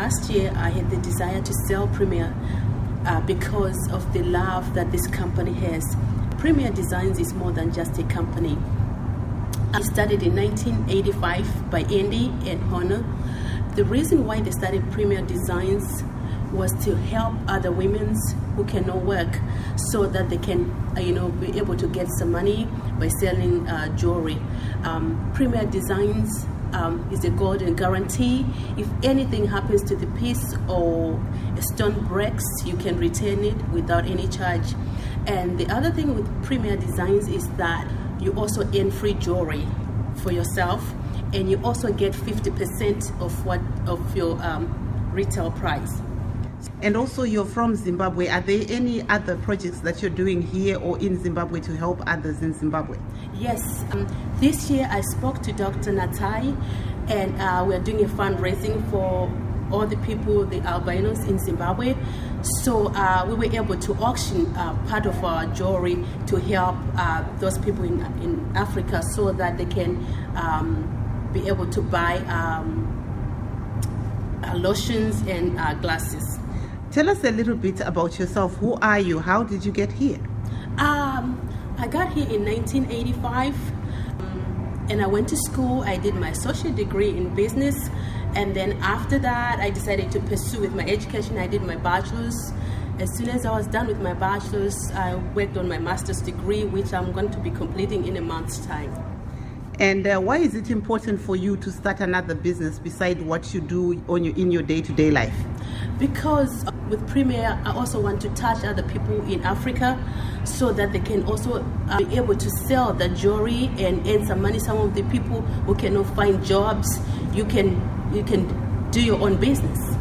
Last year, I had the desire to sell Premier uh, because of the love that this company has. Premier Designs is more than just a company. I started in 1985 by Andy and Honor. The reason why they started Premier Designs was to help other women who cannot work so that they can uh, you know be able to get some money by selling uh, jewelry um, premier designs um, is a golden guarantee. If anything happens to the piece or a stone breaks you can return it without any charge. And the other thing with premier designs is that you also earn free jewelry for yourself and you also get 50% of what of your um, retail price and also, you're from Zimbabwe. Are there any other projects that you're doing here or in Zimbabwe to help others in Zimbabwe? Yes. Um, this year, I spoke to Dr. Natai, and uh, we're doing a fundraising for all the people, the albinos in Zimbabwe. So uh, we were able to auction uh, part of our jewelry to help uh, those people in, in Africa so that they can um, be able to buy um, uh, lotions and uh, glasses. Tell us a little bit about yourself. Who are you? How did you get here? Um, I got here in 1985 um, and I went to school. I did my associate degree in business and then after that I decided to pursue with my education. I did my bachelor's. As soon as I was done with my bachelor's, I worked on my master's degree, which I'm going to be completing in a month's time. And uh, why is it important for you to start another business beside what you do on your, in your day-to-day life? Because with Premier, I also want to touch other people in Africa so that they can also uh, be able to sell the jewelry and earn some money. Some of the people who cannot find jobs, you can you can do your own business.